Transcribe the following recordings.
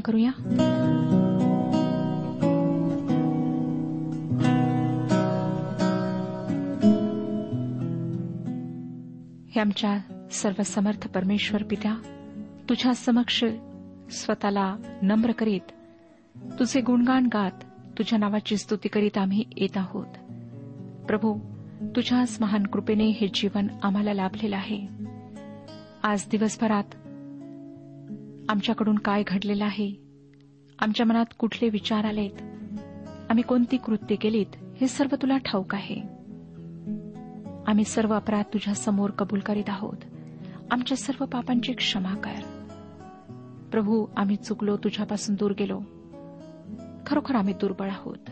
प्रार्थना करूया? हे आमच्या सर्वसमर्थ परमेश्वर पित्या तुझ्या समक्ष स्वतःला नम्र करीत तुझे गुणगान गात तुझ्या नावाची स्तुती करीत आम्ही येत आहोत. प्रभू तुझ्याच महान कृपेने हे जीवन आम्हाला लाभलेलं आहे. आज दिवसभरात आमच्याकडून काय घडलेलं आहे? आमच्या मनात कुठले विचार आलेत? आम्ही कोणती कृत्य केलीत? हे सर्व तुला ठाऊक आहे. आम्ही सर्व अपराध तुझ्या समोर कबूल करीत आहोत. आमच्या सर्व पापांची क्षमा कर. प्रभू आम्ही चुकलो तुझ्यापासून दूर गेलो. खरोखर आम्ही दुर्बळ आहोत.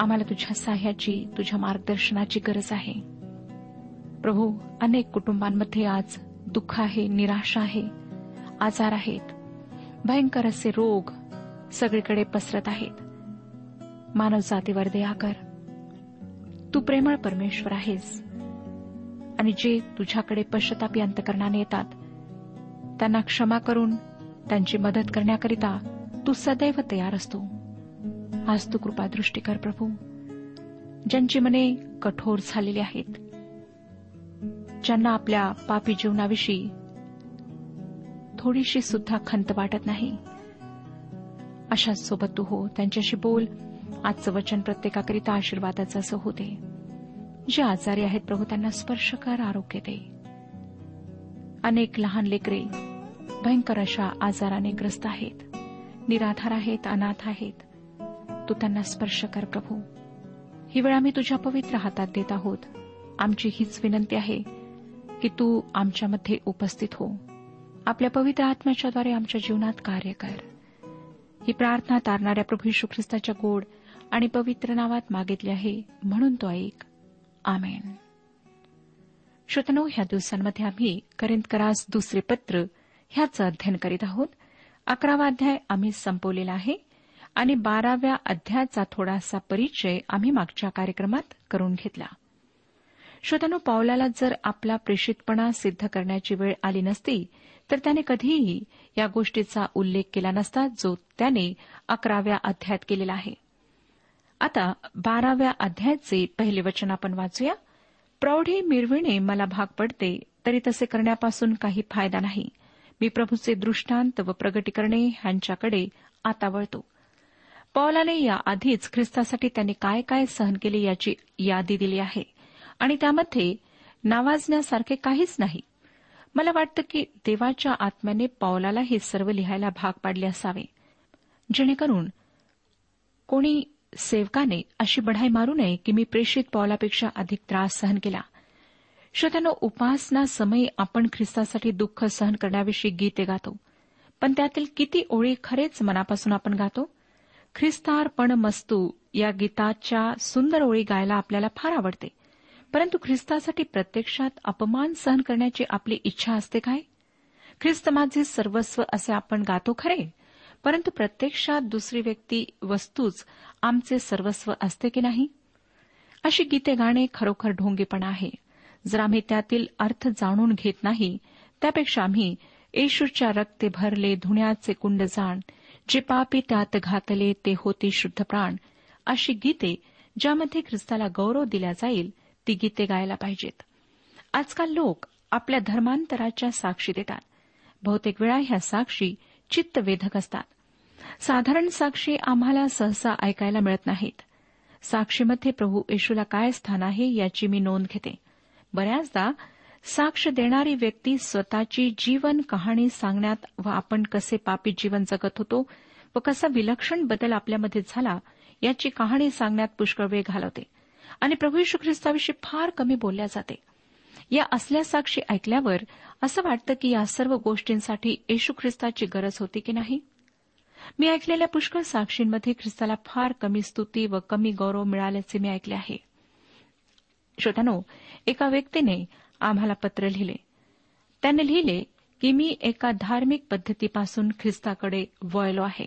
आम्हाला तुझ्या साह्याची तुझ्या मार्गदर्शनाची गरज आहे. प्रभू अनेक कुटुंबांमध्ये आज दुःख आहे निराशा आहे. आजार आहेत. भयंकर असे रोग सगळीकडे पसरत आहेत. मानव जातीवर दया कर. तू प्रेमळ परमेश्वर आहेस. आणि जे तुझ्याकडे पश्चतापी अंतकरणाने येतात त्यांना क्षमा करून त्यांची मदत करण्याकरिता तू सदैव तयार असतो. आज तू कृपा दृष्टी कर प्रभू. ज्यांची मने कठोर झालेली आहेत ज्यांना आपल्या पापी जीवनाविषयी थोडीशी सुद्धा खंत वाटत नाही. अशाच सोबत तू हो त्यांच्याशी बोल. आजचं वचन प्रत्येकाकरिता आशीर्वादाचं असं होते जे आजारी आहेत प्रभू त्यांना स्पर्श कर आरोग्य दे. अनेक लहान लेकरे भयंकर अशा आजाराने ग्रस्त आहेत. निराधार आहेत अनाथ आहेत. तू त्यांना स्पर्श कर प्रभू. ही वेळ आम्ही तुझ्या पवित्र हातात देत आहोत. आमची हीच विनंती आहे की तू आमच्यामध्ये उपस्थित हो. आपल्या पवित्र आत्म्याच्याद्वारे आमच्या जीवनात कार्य कर. ही प्रार्थना तारणाऱ्या प्रभू यशू ख्रिस्ताच्या गोड आणि पवित्र नावात मागितली आहे म्हणून तो ऐक. आमेन. श्रोतनो ह्या दिवसांमध्ये आम्ही करिंदकरास दुसरे पत्र ह्याचं अध्ययन करीत आहोत. अकरावा अध्याय आम्ही संपवलेला आहे आणि बाराव्या अध्यायाचा थोडासा परिचय आम्ही मागच्या कार्यक्रमात करून घेतला. श्रोत्यानो पावलाला जर आपला प्रेषितपणा सिद्ध करण्याची वेळ आली नसती तर त्याने कधीही या गोष्टीचा उल्लेख केला नसता जो त्याने अकराव्या अध्यायात केलेला आहे. आता बाराव्या अध्यायाचे पहिले वचन आपण वाचूया. प्रौढी मिरविणे मला भाग पडते तरी तसे करण्यापासून काही फायदा नाही. मी प्रभूचे दृष्टांत व प्रगटीकरणे ह्यांच्याकडे आता वळतो. पौलाने या आधीच ख्रिस्तासाठी त्यांनी काय काय सहन केले याची यादी दिली आहे. आणि त्यामध्ये नावाजण्यासारखे काहीच नाही. मला वाटतं की देवाच्या आत्म्याने पौलाला हे सर्व लिहायला भाग पाडले असावे. जेणेकरून कोणी सेवकाने अशी बढाई मारू नये की मी प्रेषित पावलापेक्षा अधिक त्रास सहन केला. श्रोत्यानो उपासना समयी आपण ख्रिस्तासाठी दुःख सहन करण्याविषयी गीते गातो. पण त्यातील किती ओळी खरेच मनापासून आपण गातो? ख्रिस्तार्पण मस्तू या गीताच्या सुंदर ओळी गायला आपल्याला फार आवडते. परंतु ख्रिस्तासाठी प्रत्यक्षात अपमान सहन करण्याची आपली इच्छा असते काय? ख्रिस्त माझे सर्वस्व असे आपण गातो खरे? परंतु प्रत्यक्षात दुसरी व्यक्ती वस्तूच आमचे सर्वस्व असते की नाही? अशी गीते गाणे खरोखर ढोंगेपणा आहे. जर आम्ही त्यातील अर्थ जाणून घेत नाही त्यापेक्षा आम्ही येशूच्या रक्ते भरले धुण्याचे कुंड जाण जे पापी त्यात घातले ते होते शुद्ध प्राण अशी गीते ज्यामध्ये ख्रिस्ताला गौरव दिला जाईल ती गीते गायला पाहिजेत. आजकाल लोक आपल्या धर्मांतराच्या साक्षी देतात. बहुतेक वेळा ह्या साक्षी चित्तवेधक असतात. साधारण साक्षी आम्हाला सहसा ऐकायला मिळत नाहीत. साक्षीमध्ये प्रभू येशूला काय स्थान आहे याची मी नोंद घेते. बऱ्याचदा साक्ष देणारी व्यक्ती स्वतःची जीवन कहाणी सांगण्यात व आपण कसे पापी जीवन जगत होतो व कसा विलक्षण बदल आपल्यामध्ये झाला याची कहाणी सांगण्यात पुष्कळ वेळ घालवते. आणि प्रभू यशू ख्रिस्ताविषयी फार कमी बोलल्या जाते. या असल्या साक्षी ऐकल्यावर असं वाटतं की या सर्व गोष्टींसाठी येशू ख्रिस्ताची गरज होती की नाही? मी ऐकलेल्या पुष्कळ साक्षींमध्ये ख्रिस्ताला फार कमी स्तुती व कमी गौरव मिळाल्याचे मी ऐकले आहे. श्रोतानो एका व्यक्तीने आम्हाला पत्र लिहिले. त्याने लिहिले की मी एका धार्मिक पद्धतीपासून ख्रिस्ताकडे वळलो आहे.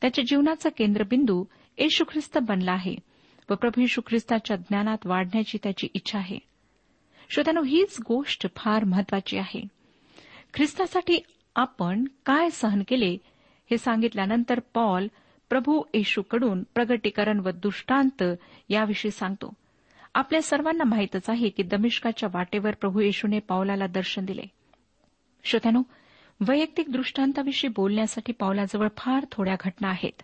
त्याच्या जीवनाचा केंद्रबिंदू येशू ख्रिस्त बनला आहे. व प्रभू येशू ख्रिस्ताच्या ज्ञानात वाढण्याची त्याची इच्छा आहे. श्रोत्यानो हीच गोष्ट फार महत्वाची आहे. ख्रिस्तासाठी आपण काय सहन केले हे सांगितल्यानंतर पॉल प्रभू येशूकडून प्रगटीकरण व दृष्टांत याविषयी सांगतो. आपल्या सर्वांना माहीतच आहे की दमिष्काच्या वाटेवर प्रभू येशूने पावलाला दर्शन दिले. श्रोत्यानो वैयक्तिक दृष्टांताविषयी बोलण्यासाठी पावलाजवळ फार थोड्या घटना आहेत.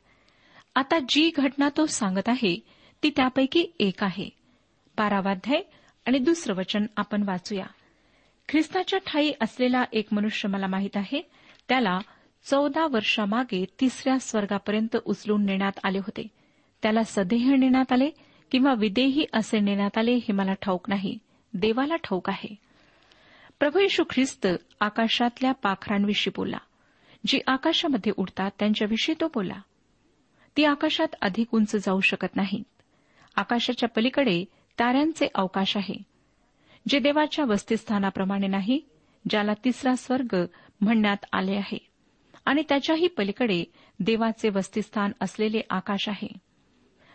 आता जी घटना तो सांगत आहे ती त्यापैकी एक आहे. बारावाध्याय आणि दुसरं वचन आपण वाचूया. ख्रिस्ताच्या ठाई असलेला एक मनुष्य मला माहीत आहे त्याला चौदा वर्षामागे तिसऱ्या स्वर्गापर्यंत उचलून नेण्यात आले होते. त्याला सदेह नेण्यात आले किंवा विदेही असे नेण्यात आले हे मला ठाऊक नाही. देवाला ठाऊक आहे. प्रभू येशू ख्रिस्त आकाशातल्या पाखरांविषयी बोलला. जी आकाशामध्ये उडतात त्यांच्याविषयी तो बोला ती आकाशात अधिक उंच जाऊ शकत नाहीत आकाशाच्या पलीकडे ताऱ्यांचे अवकाश आहे जे देवाच्या वस्तीस्थानाप्रमाणे नाही ज्याला तिसरा स्वर्ग म्हणण्यात आले आहे. आणि त्याच्याही पलीकडे देवाचे वस्तीस्थान असलेले आकाश आहे.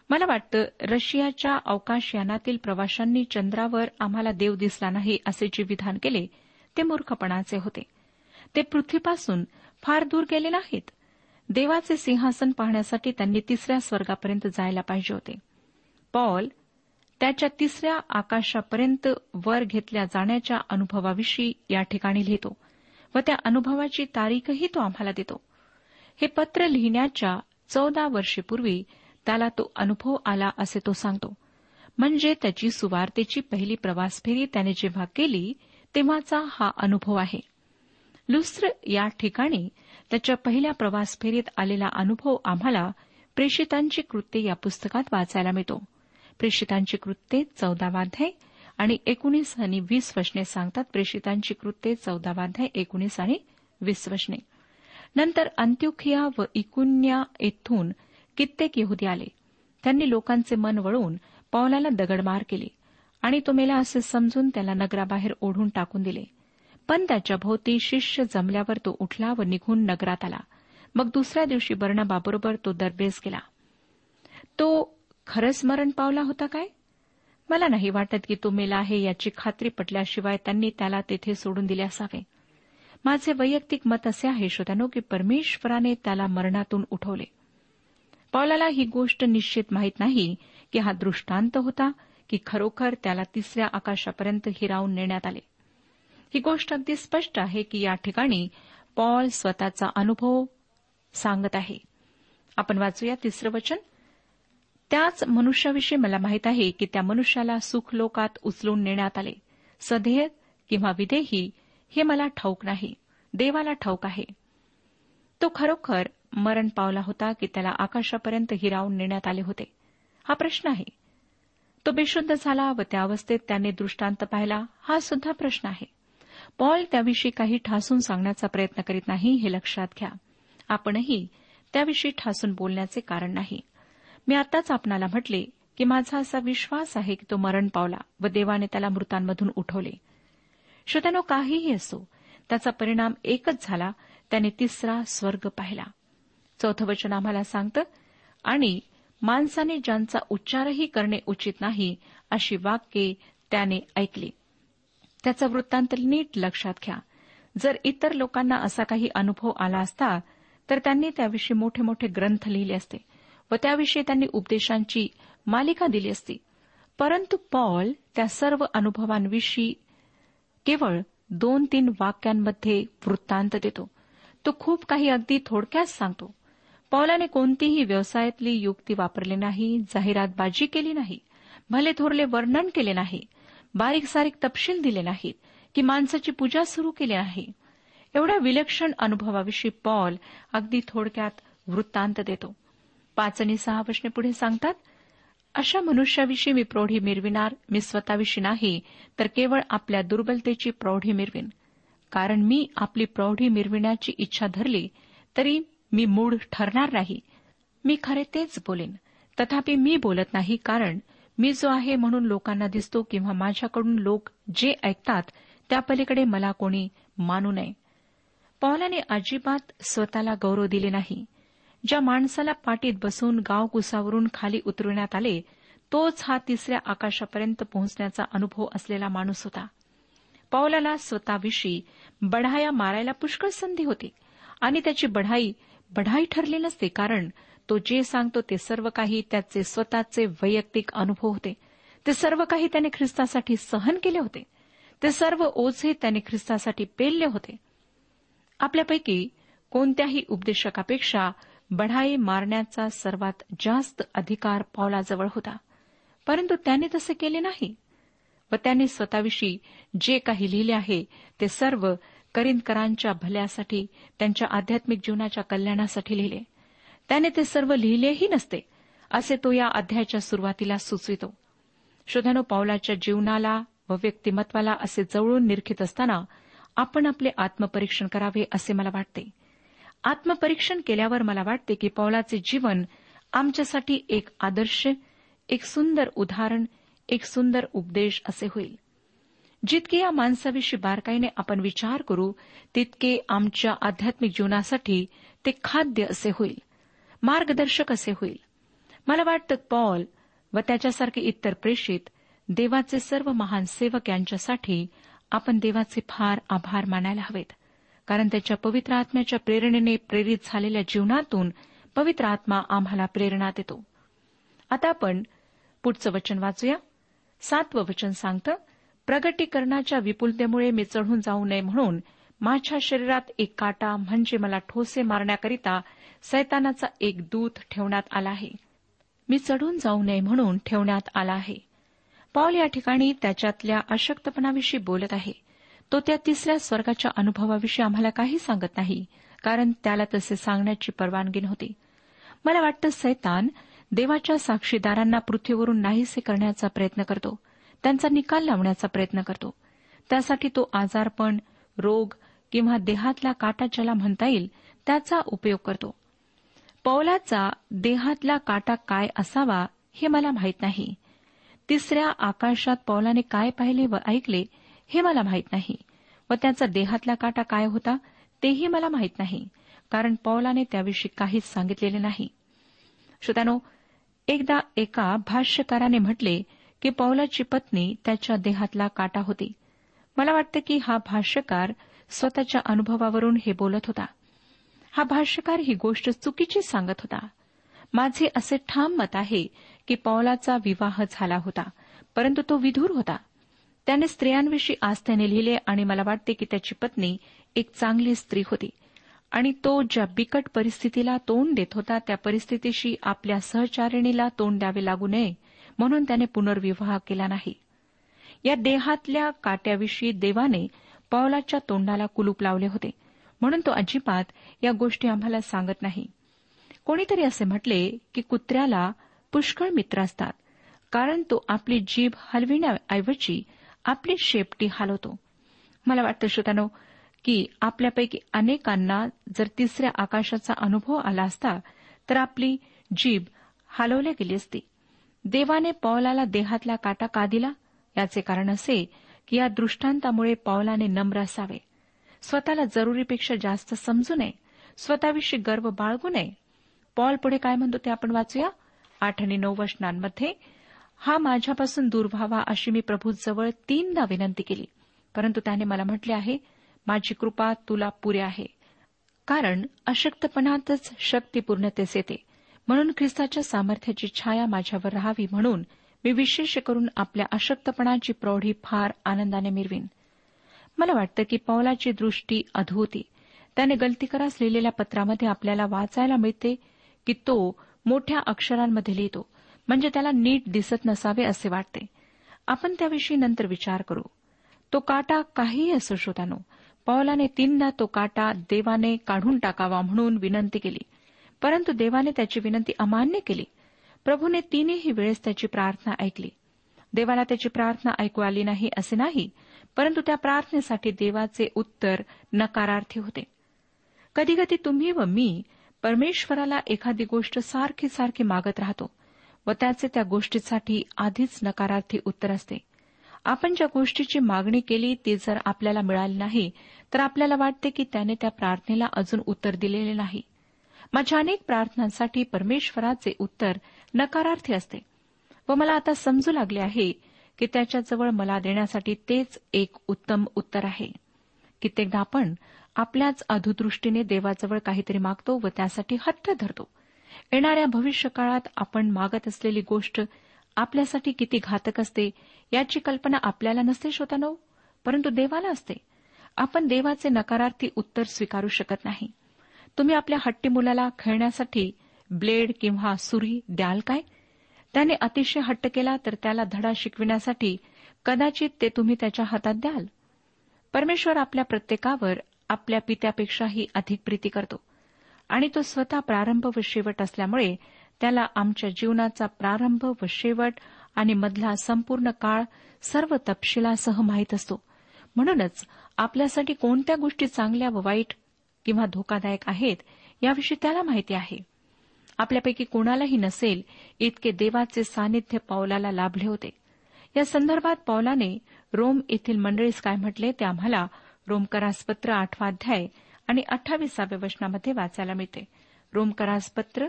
मला वाटतं रशियाच्या अवकाशयानातील प्रवाशांनी चंद्रावर आम्हाला देव दिसला नाही असे जे विधान केले ते मूर्खपणाचे होते. ते पृथ्वीपासून फार दूर गेले नाहीत देवाचे सिंहासन पाहण्यासाठी त्यांनी तिसऱ्या स्वर्गापर्यंत जायला पाहिजे होते. पॉल त्याच्या तिसऱ्या आकाशापर्यंत वर घेतल्या जाण्याच्या अनुभवाविषयी या ठिकाणी लिहितो व त्या अनुभवाची तारीखही तो आम्हाला देतो. हे पत्र लिहिण्याच्या चौदा वर्षेपूर्वी त्याला तो अनुभव आला असे तो सांगतो. म्हणजे त्याची सुवार्तेची पहिली प्रवास फेरी त्याने जेव्हा केली तेव्हाचा हा अनुभव आहे. लुस्त्र या ठिकाणी त्याच्या पहिल्या प्रवास फेरीत आलेला अनुभव आम्हाला प्रेषितांची कृत्ये या पुस्तकात वाचायला मिळतो. प्रेषितांची कृत्ये चौदावाध्याय आणि एकोणीस आणि वीस वचने सांगतात प्रेषितांची कृत्ये चौदावाध्याय एकोणीस आणि वीस वचने. नंतर अंत्युखिया व इकुन्या येथून कित्येक यहुदी आले. त्यांनी लोकांचे मन वळवून पौलाला दगडमार केली आणि तो मेला असे समजून त्याला नगराबाहेर ओढून टाकून दिले. पण त्याच्या भोवती शिष्य जमल्यावर तो उठला व निघून नगरात आला. मग दुसऱ्या दिवशी बर्णाबाबरोबर तो दरबेस गेला. तो खरंच मरण पावला होता काय? मला नाही वाटत की तो मेला आहे याची खात्री पटल्याशिवाय त्यांनी त्याला तेथे सोडून दिले असावे. माझे वैयक्तिक मत असे आहे श्रोत्यानो की परमेश्वराने त्याला मरणातून उठवले. पावलाला ही गोष्ट निश्चित माहीत नाही की हा दृष्टांत होता की खरोखर त्याला तिसऱ्या आकाशापर्यंत हिरावून नेण्यात आले. ही गोष्ट अगदी स्पष्ट आहे की या ठिकाणी पॉल स्वतःचा अनुभव सांगत आहे. आपण वाचूया तिसरं वचन. त्याच मनुष्याविषयी मला माहीत आहे की त्या मनुष्याला सुखलोकात उचलून नेण्यात आले. सधेय किंवा विधेही हे मला ठाऊक नाही. देवाला ठाऊक आहे. तो खरोखर मरण पावला होता की त्याला आकाशापर्यंत हिरावून नेण्यात आले होते. हा प्रश्न आहे. तो बेशुद्ध झाला व त्या अवस्थेत त्याने दृष्टांत पाहिला. हा सुद्धा प्रश्न आहे. पॉल त्याविषयी काही ठासून सांगण्याचा प्रयत्न करीत नाही हे लक्षात घ्या. आपणही त्याविषयी ठासून बोलण्याचे कारण नाही. मी आताच आपणाला म्हटले की माझा असा विश्वास आहे की तो मरण पावला व देवाने त्याला मृतांमधून उठवले. श्रोत्यानो काहीही असो त्याचा परिणाम एकच झाला त्याने तिसरा स्वर्ग पाहिला. चौथं वचन आम्हाला सांगतं आणि माणसाने ज्यांचा उच्चारही करणे उचित नाही अशी वाक्ये त्याने ऐकली. त्याचा वृत्तांत नीट लक्षात घ्या. जर इतर लोकांना असा काही अनुभव आला असता तर त्यांनी त्याविषयी मोठे मोठे ग्रंथ लिहिले असते. व त्याविषयी त्यांनी उपदेशांची मालिका दिली असती. परंतु पॉल त्या सर्व अनुभवांविषयी केवळ दोन तीन वाक्यांमध्ये वृत्तांत देतो. तो खूप काही अगदी थोडक्यात सांगतो. पौलाने कोणतीही व्यवसायातली युक्ती वापरली नाही जाहिरातबाजी केली नाही भले थोरले वर्णन केले नाही बारीक सारीक तपशील दिले नाहीत की माणसाची पूजा सुरू केली नाही एवढ्या विलक्षण अनुभवाविषयी पॉल अगदी थोडक्यात वृत्तांत देतो. पाच आणि सहा वचने पुढे सांगतात अशा मनुष्याविषयी मी प्रौढी मिरविणार मी स्वतःविषयी नाही तर केवळ आपल्या दुर्बलतेची प्रौढी मिरवीन. कारण मी आपली प्रौढी मिरविण्याची इच्छा धरली तरी मी मूढ ठरणार नाही. मी खरे तेच बोलेन. तथापि मी बोलत नाही कारण मी जो आहे म्हणून लोकांना दिसतो किंवा माझ्याकडून लोक जे ऐकतात त्या पलीकडे मला कोणी मानू नये. पौलाने अजिबात स्वतःला गौरव दिले नाही. ज्या माणसाला पाटीत बसून गाव कुसावरून खाली उतरविण्यात आले तोच हा तिसऱ्या आकाशापर्यंत पोहोचण्याचा अनुभव असलेला माणूस होता. पावलाला स्वतःविषयी बढाया मारायला पुष्कळ संधी होती आणि त्याची बढाई बढाई ठरली नसते कारण तो जे सांगतो ते सर्व काही त्याचे स्वतःचे वैयक्तिक अनुभव होते. ते सर्व काही त्याने ख्रिस्तासाठी सहन केले होते. ते सर्व ओझे त्याने ख्रिस्तासाठी पेलले होते. आपल्यापैकी कोणत्याही उपदेशकापेक्षा बढाई मारण्याचा सर्वात जास्त अधिकार पावलाजवळ होता. परंतु त्याने तसे केले नाही. व त्याने स्वतःविषयी जे काही लिहिले आहे ते सर्व करिंदकरांच्या भल्यासाठी त्यांच्या आध्यात्मिक जीवनाच्या कल्याणासाठी लिहिले. त्याने ते सर्व लिहिलेही नसते असे तो या अध्यायाच्या सुरुवातीला सुचवितो. शोधानो पावलाच्या जीवनाला व व्यक्तिमत्वाला असे जवळून निरखित असताना आपण आपले आत्मपरीक्षण करावे असे मला वाटते. आत्मपरीक्षण केल्यावर मला वाटते की पौलाचे जीवन आमच्यासाठी एक आदर्श एक सुंदर उदाहरण एक सुंदर उपदेश असे होईल. जितके या माणसाविषयी बारकाईने आपण विचार करू तितके आमच्या आध्यात्मिक जीवनासाठी ते खाद्य असे होईल मार्गदर्शक असे होईल. मला वाटतं पॉल व त्याच्यासारखे इतर प्रेषित देवाचे सर्व महान सेवक यांच्यासाठी आपण देवाचे फार आभार मानायला हवेत. कारण त्याच्या पवित्र आत्म्याच्या प्रेरणेने प्रेरित झालेल्या जीवनातून पवित्र आत्मा आम्हाला प्रेरणा देतो. आता आपण पुढचं वचन वाचूया. सातवं वचन सांगतं प्रगटीकरणाच्या विपुलतेमुळे मी चढून जाऊ नये म्हणून माझ्या शरीरात एक काटा म्हणजे मला ठोसे मारण्याकरिता सैतानाचा एक दूत ठेवण्यात आला आहे. मी चढून जाऊ नये म्हणून ठेवण्यात आला आहे. पॉल या ठिकाणी त्याच्यातल्या अशक्तपणाविषयी बोलत आहे. तो त्या तिसऱ्या स्वर्गाच्या अनुभवाविषयी आम्हाला काही सांगत नाही कारण त्याला तसे सांगण्याची परवानगी नव्हती. मला वाटतं सैतान देवाच्या साक्षीदारांना पृथ्वीवरून नाहीसे करण्याचा प्रयत्न करतो त्यांचा निकाल लावण्याचा प्रयत्न करतो. त्यासाठी तो आजारपण रोग किंवा देहातला काटा ज्याला म्हणता येईल त्याचा उपयोग करतो. पौलाचा देहातला काटा काय असावा हे मला माहीत नाही. तिसऱ्या आकाशात पौलाने काय पाहिले व ऐकले हे मला माहीत नाही. व त्याचा देहातला काटा काय होता तेही मला माहीत नाही कारण पौलाने त्याविषयी काहीच सांगितलेले नाही. श्रोत्यानो एकदा एका भाष्यकाराने म्हटले की पौलाची पत्नी त्याच्या देहातला काटा होती. मला वाटतं की हा भाष्यकार स्वतःच्या अनुभवावरून हे बोलत होता. हा भाष्यकार ही गोष्ट चुकीची सांगत होता. माझे असे ठाम मत आहे की पौलाचा विवाह झाला होता परंतु तो विधूर होता. त्याने स्त्रियांविषयी आस्थेने लिहिले आणि मला वाटते की त्याची पत्नी एक चांगली स्त्री होती. आणि तो ज्या बिकट परिस्थितीला तोंड देत होता त्या परिस्थितीशी आपल्या सहचारिणीला तोंड द्यावे लागू नये म्हणून त्याने पुनर्विवाह केला नाही. या देहातल्या काट्याविषयी देवाने पौलाच्या तोंडाला कुलूप लावले होते. म्हणून तो अजिबात या गोष्टी आम्हाला सांगत नाही. कोणीतरी असे म्हटले की कुत्र्याला पुष्कळ मित्र असतात कारण तो आपली जीभ हलविण्याऐवजी आपली शेपटी हलवतो. मला वाटतं श्रोतानो की आपल्यापैकी अनेकांना जर तिसऱ्या आकाशाचा अनुभव आला असता तर आपली जीभ हलवल्या गेली असती. देवाने पौलाला देहातला काटा का दिला? याचे कारण असे की या दृष्टांतामुळे पौलाने नम्र असावे. स्वतःला जरुरीपेक्षा जास्त समजू नये. स्वतःविषयी गर्व बाळगू नये. पॉल पुढे काय म्हणतो ते आपण वाचूया? आठ आणि नऊ वचनांमध्ये हा माझ्यापासून दूर व्हावा अशी मी प्रभूजवळ तीनदा विनंती केली. परंतु त्याने मला म्हटले आहे माझी कृपा तुला पुरे आहे. कारण अशक्तपणातच शक्तीपूर्णतेस येते. म्हणून ख्रिस्ताच्या सामर्थ्याची छाया माझ्यावर राहावी म्हणून मी विशेष करून आपल्या अशक्तपणाची प्रौढी फार आनंदाने मिरवीन. मला वाटतं की पौलाची दृष्टी अधूती त्याने गलतीकरास लिहिलेल्या पत्रामध्ये आपल्याला वाचायला मिळते की तो मोठ्या अक्षरांमध्ये लिहितो. म्हणजे त्याला नीट दिसत नसावे असे वाटते. आपण त्याविषयी नंतर विचार करू. तो काटा काहीही असो श्रोतानो पौलाने तीनदा तो काटा देवाने काढून टाकावा म्हणून विनंती केली. परंतु देवाने त्याची विनंती अमान्य केली. प्रभूने तीनही वेळेस त्याची प्रार्थना ऐकली. देवाला त्याची प्रार्थना ऐकू आली नाही असे नाही परंतु त्या प्रार्थनेसाठी देवाचे उत्तर नकारार्थी होते. कधीकधी तुम्ही व मी परमेश्वराला एखादी गोष्ट सारखी सारखी मागत राहतो. व त्याचे त्या गोष्टीसाठी आधीच नकारार्थी उत्तर असते. आपण ज्या गोष्टीची मागणी केली ती जर आपल्याला मिळाली नाही तर आपल्याला वाटते की त्याने त्या प्रार्थनेला अजून उत्तर दिलेले नाही. माझ्या अनेक प्रार्थनांसाठी परमेश्वराचे उत्तर नकारार्थी असते. व मला आता समजू लागले आहे की त्याच्याजवळ मला देण्यासाठी तेच एक उत्तम उत्तर आहे. कित्येकदा आपण आपल्याच अधुदृष्टीने देवाजवळ काहीतरी मागतो व त्यासाठी हट्ट धरतो. येणाऱ्या भविष्यकाळात आपण मागत असलेली गोष्ट आपल्यासाठी किती घातक असते याची कल्पना आपल्याला नसते श्रोतानो परंतु देवाला असते. आपण देवाचे नकारार्थी उत्तर स्वीकारू शकत नाही. तुम्ही आपल्या हट्टी मुलाला खेळण्यासाठी ब्लेड किंवा सुरी द्याल काय? त्याने अतिशय हट्ट केला तर त्याला धडा शिकविण्यासाठी कदाचित ते तुम्ही त्याच्या हातात द्याल. परमेश्वर आपल्या प्रत्येकावर आपल्या पित्यापेक्षाही अधिक प्रीती करतो. आणि तो स्वतः प्रारंभ व शेवट असल्यामुळे त्याला आमच्या जीवनाचा प्रारंभ व शेवट आणि मधला संपूर्ण काळ सर्व तपशिलासह माहीत असतो. म्हणूनच आपल्यासाठी कोणत्या गोष्टी चांगल्या व वाईट किंवा धोकादायक आहेत याविषयी त्याला माहिती आहे. आपल्यापैकी कोणालाही नसेल इतके देवाचे सानिध्य पावलाला लाभले होते. या संदर्भात पावलाने रोम येथील मंडळीस काय म्हटले ते आम्हाला रोमकरासपत्र आठवा अध्याय आणि अठ्ठावीसाव्या वचनामध्ये वाचायला मिळते. रोमकरासपत्र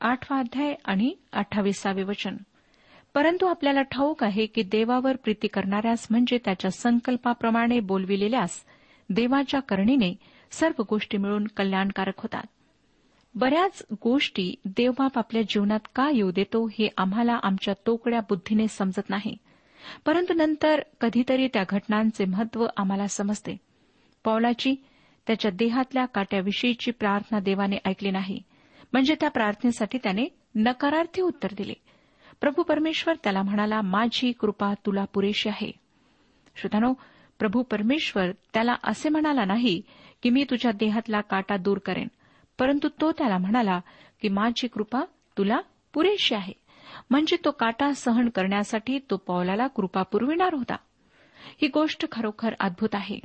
आठवा अध्याय आणि अठ्ठावीसावे वचन. परंतु आपल्याला ठाऊक आहे की देवावर प्रीती करणाऱ्यास म्हणजे त्याच्या संकल्पाप्रमाणे बोलविलेल्यास देवाच्या करणीने सर्व गोष्टी मिळून कल्याणकारक होतात. बऱ्याच गोष्टी देवबाप आपल्या जीवनात का येऊ देतो हे आम्हाला आमच्या तोकड्या बुद्धीने समजत नाही. परंतु नंतर कधीतरी त्या घटनांचे महत्त्व आम्हाला समजते. पौलाची त्याच्या देहातल्या काट्याविषयीची प्रार्थना देवाने ऐकली नाही. म्हणजे त्या प्रार्थनेसाठी त्याने नकारार्थी उत्तर दिले. प्रभू परमेश्वर त्याला म्हणाला माझी कृपा तुला पुरेशी आहे. श्रोतानो प्रभू परमेश्वर त्याला असे म्हणाला नाही की मी तुझ्या देहातला काटा दूर करेन परंतु तो त्याला म्हणाला की माझी कृपा तुला पुरेशी आहे. म्हणजे तो काटा सहन करण्यासाठी तो पौलाला कृपा पुरविणार होता. ही गोष्ट खरोखर अद्भुत आहे.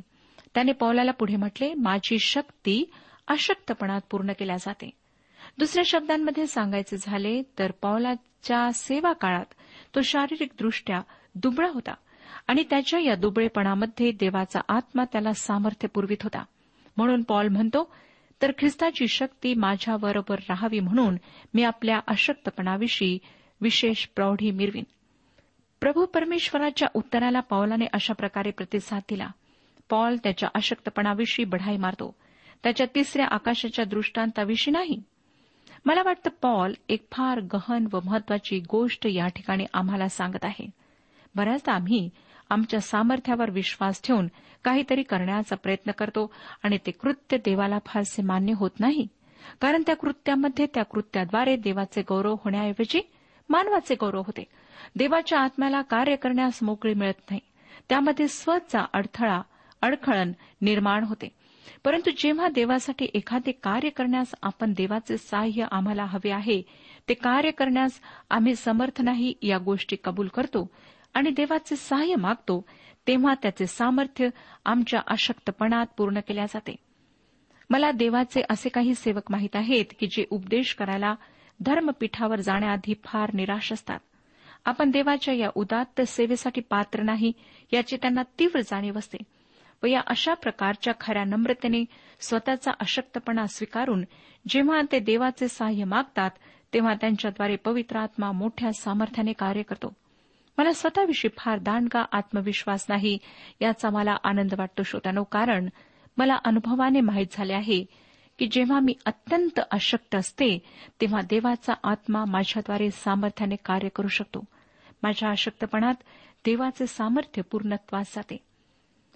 त्याने पौलाला पुढे म्हटले माझी शक्ती अशक्तपणात पूर्ण केल्या जाते. दुसऱ्या शब्दांमध्ये सांगायचे झाले तर पौलाच्या सेवा काळात तो शारीरिकदृष्ट्या दुबळा होता आणि त्याच्या या दुबळेपणामध्ये देवाचा आत्मा त्याला सामर्थ्य पुरवित होता. म्हणून पॉल म्हणतो तर ख्रिस्ताची शक्ती माझ्याबरोबर राहावी म्हणून मी आपल्या अशक्तपणाविषयी विशेष प्रौढी मिरवीन. प्रभू परमेश्वराच्या उत्तराला पावलाने अशा प्रकारे प्रतिसाद दिला. पॉल त्याच्या अशक्तपणाविषयी बढाई मारतो. त्याच्या तिसऱ्या आकाशाच्या दृष्टांताविषयी नाही. मला वाटतं पॉल एक फार गहन व महत्वाची गोष्ट या ठिकाणी आम्हाला सांगत आहे. बऱ्याचदा आम्ही आमच्या सामर्थ्यावर विश्वास ठेवून काहीतरी करण्याचा प्रयत्न करतो आणि ते कृत्य देवाला फारसे मान्य होत नाही. कारण त्या कृत्यामध्ये त्या कृत्याद्वारे देवाचे गौरव होण्याऐवजी मानवाचे गौरव होते. देवाच्या आत्म्याला कार्य करण्यास मोकळी मिळत नाही. त्यामध्ये स्वतःचा अडथळा अडखळण निर्माण होते. परंतु जेव्हा देवासाठी एखादे कार्य करण्यास आपण देवाचे सहाय्य आम्हाला हवे आहे ते कार्य करण्यास आम्ही समर्थ नाही या गोष्टी कबूल करतो आणि देवाचे सहाय्य मागतो तेव्हा त्याचे सामर्थ्य आमच्या अशक्तपणात पूर्ण केल्या जाते. मला देवाचे असे काही सेवक माहीत आहेत की जे उपदेश करायला धर्मपीठावर जाण्याआधी फार निराश असतात. आपण देवाच्या या उदात्त सेवेसाठी पात्र नाही याची त्यांना तीव्र जाणीव असते. व या अशा प्रकारच्या खऱ्या नम्रतेने स्वतःचा अशक्तपणा स्वीकारून जेव्हा ते देवाचे सहाय्य मागतात तेव्हा त्यांच्याद्वारे पवित्र आत्मा मोठ्या सामर्थ्याने कार्य करतो. मला स्वतःविषयी फार दांडगा आत्मविश्वास नाही याचा मला आनंद वाटतो श्रोत्यानो कारण मला अनुभवाने माहीत झाले आहे की जेव्हा मी अत्यंत अशक्त असते तेव्हा देवाचा आत्मा माझ्याद्वारे सामर्थ्याने कार्य करू शकतो. माझ्या अशक्तपणात देवाचे सामर्थ्य पूर्णत्वास जाते.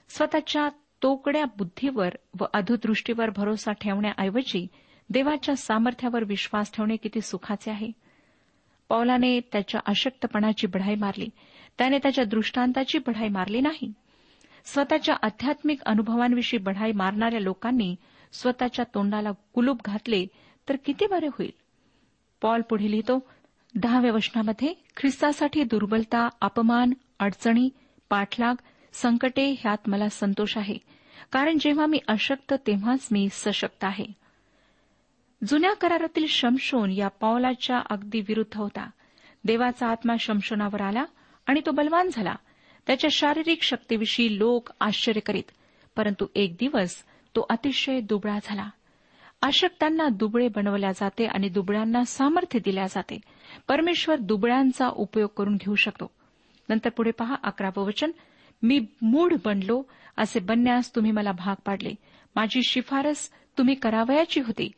स्वतःच्या तोकड्या बुद्धीवर व अधुदृष्टीवर भरोसा ठेवण्याऐवजी देवाच्या सामर्थ्यावर विश्वास ठेवणे किती सुखाचे आहे. पौलाने त्याच्या अशक्तपणाची बढाई मारली. त्याने त्याच्या दृष्टांताची बढाई मारली नाही. स्वतःच्या आध्यात्मिक अनुभवांविषयी बढाई मारणाऱ्या लोकांनी स्वतःच्या तोंडाला कुलूप घातले तर किती बरे होईल? पॉल पुढे लिहितो दहाव्या वचनामध्ये ख्रिस्तासाठी दुर्बलता अपमान अडचणी पाठलाग संकटे ह्यात मला संतोष आहे. कारण जेव्हा मी अशक्त तेव्हाच मी सशक्त आहे. जुन्या करारातील शमशोन या पावलाच्या अगदी विरुद्ध होता. देवाचा आत्मा शमशोनावर आला आणि तो बलवान झाला. त्याच्या शारीरिक शक्तीविषयी लोक आश्चर्य करीत परंतु एक दिवस तो अतिशय दुबळा झाला. अशक्तांना दुबळे बनवल्या जाते आणि दुबळ्यांना सामर्थ्य दिल्या जाते. परमेश्वर दुबळ्यांचा उपयोग करून घेऊ शकतो. नंतर पुढे पहा अकरावं वचन. मी मूढ बनलो असे बनण्यास तुम्ही मला भाग पाडले. माझी शिफारस तुम्ही करावयाची होती.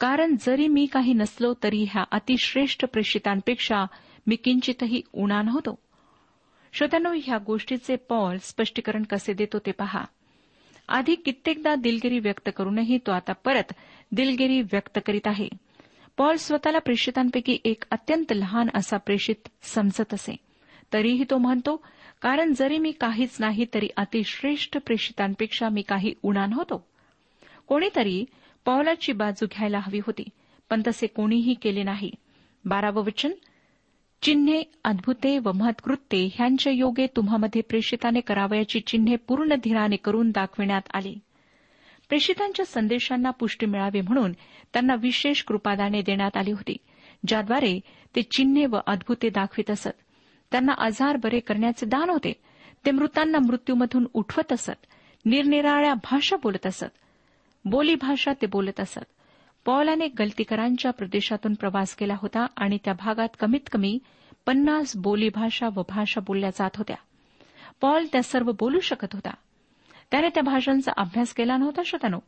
कारण जरी मी काही नसलो तरी ह्या अतिश्रेष्ठ प्रेषितांपेक्षा मी किंचितही उणा नव्हतो. श्रोत्यानो ह्या गोष्टीचे पॉल स्पष्टीकरण कसे देतो ते पहा. आधी कित्येकदा दिलगिरी व्यक्त करूनही तो आता परत दिलगिरी व्यक्त करीत आहे. पॉल स्वतःला प्रेषितांपैकी एक अत्यंत लहान असा प्रेषित समजत असे. तरीही तो म्हणतो कारण जरी मी काहीच नाही तरी अतिश्रेष्ठ प्रेषितांपेक्षा मी काही उणान होतो. कोणीतरी पौलाची बाजू घ्यायला हवी होती पण तसे कोणीही केले नाही. बारावं वचन चिन्हे अद्भुते व महत्कृत्ये ह्यांच्या योगे तुम्हामध्ये प्रेषिताने करावयाची चिन्हे पूर्ण धीराने करून दाखविण्यात आली. प्रेषितांच्या संदेशांना पुष्टी मिळावी म्हणून त्यांना विशेष कृपादाने देण्यात आली होती ज्याद्वारे ते चिन्हे व अद्भुते दाखवित असत. त्यांना आजार बरे करण्याचे दान होते. ते मृतांना मृत्यूमधून उठवत असत. निरनिराळ्या भाषा बोलत असत. बोली भाषा ते बोलत असत. पॉलाने गलतीकरांच्या प्रदेशातून प्रवास केला होता आणि त्या भागात कमीत कमी पन्नास बोलीभाषा व भाषा बोलल्या जात होत्या. पॉल त्या सर्व बोलू शकत होता. त्याने त्या भाषांचा अभ्यास केला नव्हता शतानो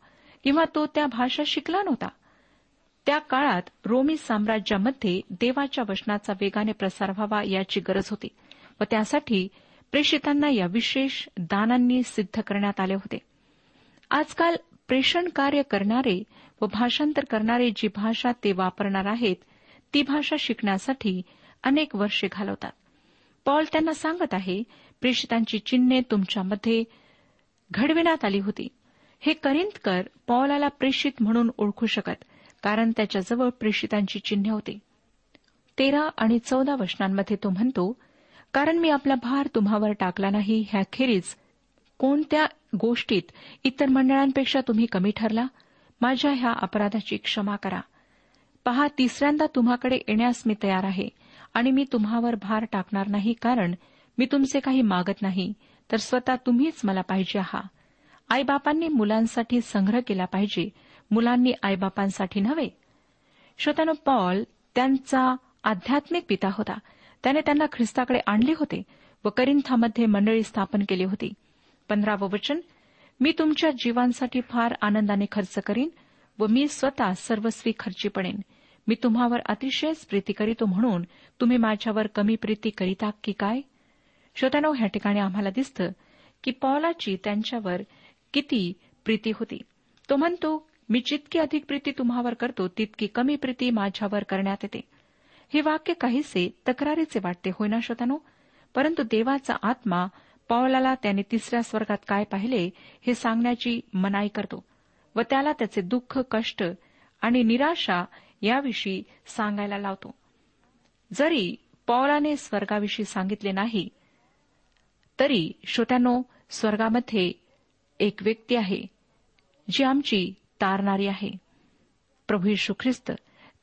किंवा तो त्या भाषा शिकला नव्हता. त्या काळात रोमी साम्राज्यामध्ये देवाच्या वचनाचा वेगाने प्रसार व्हावा याची गरज होती व त्यासाठी प्रेषितांना या विशेष दानांनी सिद्ध करण्यात आले होते. आजकाल प्रेषण कार्य करणारे व भाषांतर करणारे जी भाषा ते वापरणार आहेत ती भाषा शिकण्यासाठी अनेक वर्षे घालवतात. पॉल त्यांना सांगत आहे प्रेषितांची चिन्हे तुमच्यामध्ये घडविण्यात आली होती. हे करिंदकर पॉलाला प्रेषित म्हणून ओळखू शकत कारण त्याच्याजवळ प्रेषितांची चिन्ह होती. तेरा आणि चौदा वचनांमध्ये तो म्हणतो कारण मी आपला भार तुम्हावर टाकला नाही ह्याखेरीज कोणत्या गोष्टीत इतर मंडळांपेक्षा तुम्ही कमी ठरला? माझ्या ह्या अपराधाची क्षमा करा. पहा तिसऱ्यांदा तुम्हाकडे येण्यास मी तयार आहे आणि मी तुम्हावर भार टाकणार नाही कारण मी तुमचे काही मागत नाही तर स्वतः तुम्हीच मला पाहिजे आहात. आईबापांनी मुलांसाठी संग्रह केला पाहिजे. मुलांनी आईबापांसाठी नव्हे. श्रोत्यानो पॉल त्यांचा आध्यात्मिक पिता होता. त्याने त्यांना ख्रिस्ताकडे आणले होते व करिंथामध्ये मंडळी स्थापन केली होती. पंधरावं वचन मी तुमच्या जीवांसाठी फार आनंदाने खर्च करीन व मी स्वतः सर्वस्वी खर्ची पडेन. मी तुम्हावर अतिशयच प्रीती करीतो म्हणून तुम्ही माझ्यावर कमी प्रीती करीता की काय? श्रोत्यानो ह्या ठिकाणी आम्हाला दिसतं की पॉलाची त्यांच्यावर किती प्रीती होती. तो म्हणतो मी जितकी अधिक प्रीती तुम्हावर करतो तितकी कमी प्रीती माझ्यावर करण्यात येते. हे वाक्य काहीसे तक्रारीचे वाटते होय ना श्रोतानो? परंतु देवाचा आत्मा पावलाला त्याने तिसऱ्या स्वर्गात काय पाहिले हे सांगण्याची मनाई करतो व त्याला त्याचे दुःख कष्ट आणि निराशा याविषयी सांगायला लावतो. जरी पौलाने स्वर्गाविषयी सांगितले नाही तरी श्रोत्यानो स्वर्गामध्ये एक व्यक्ती आहे जी आमची तारणारी आहे. प्रभू यशू ख्रिस्त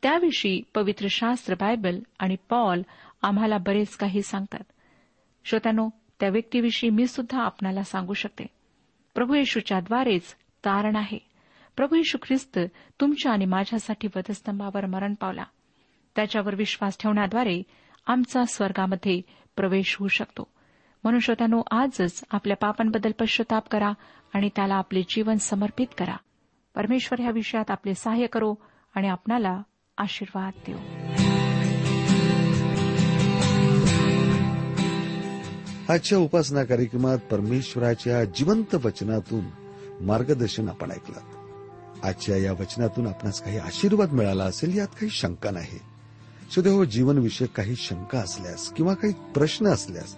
त्याविषयी पवित्र शास्त्र बायबल आणि पॉल आम्हाला बरेच काही सांगतात. श्रोत्यानो त्या व्यक्तीविषयी मी सुद्धा आपणाला सांगू शकते. प्रभू येशूच्याद्वारेच तारण आहे. प्रभू येशू ख्रिस्त तुमच्या आणि माझ्यासाठी वधस्तंभावर मरण पावला. त्याच्यावर विश्वास ठेवण्याद्वारे आमचा स्वर्गामध्ये प्रवेश होऊ शकतो. म्हणून श्रोत्यानो आजच आपल्या पापांबद्दल पश्चाताप करा आणि त्याला आपले जीवन समर्पित करा. परमेश्वर या विषयात आपले सहाय्य करो आणि आपणाला आशीर्वाद देऊ. आजच्या उपासना कार्यक्रमात परमेश्वराच्या जिवंत वचनातून मार्गदर्शन आपण ऐकलं. आजच्या या वचनातून आपणास काही आशीर्वाद मिळाला असेल यात काही शंका नाही. सुदैव हो, जीवनविषयक काही शंका असल्यास किंवा काही प्रश्न असल्यास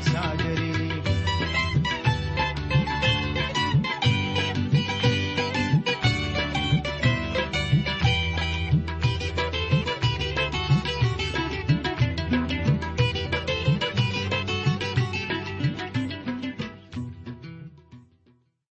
Sagrada.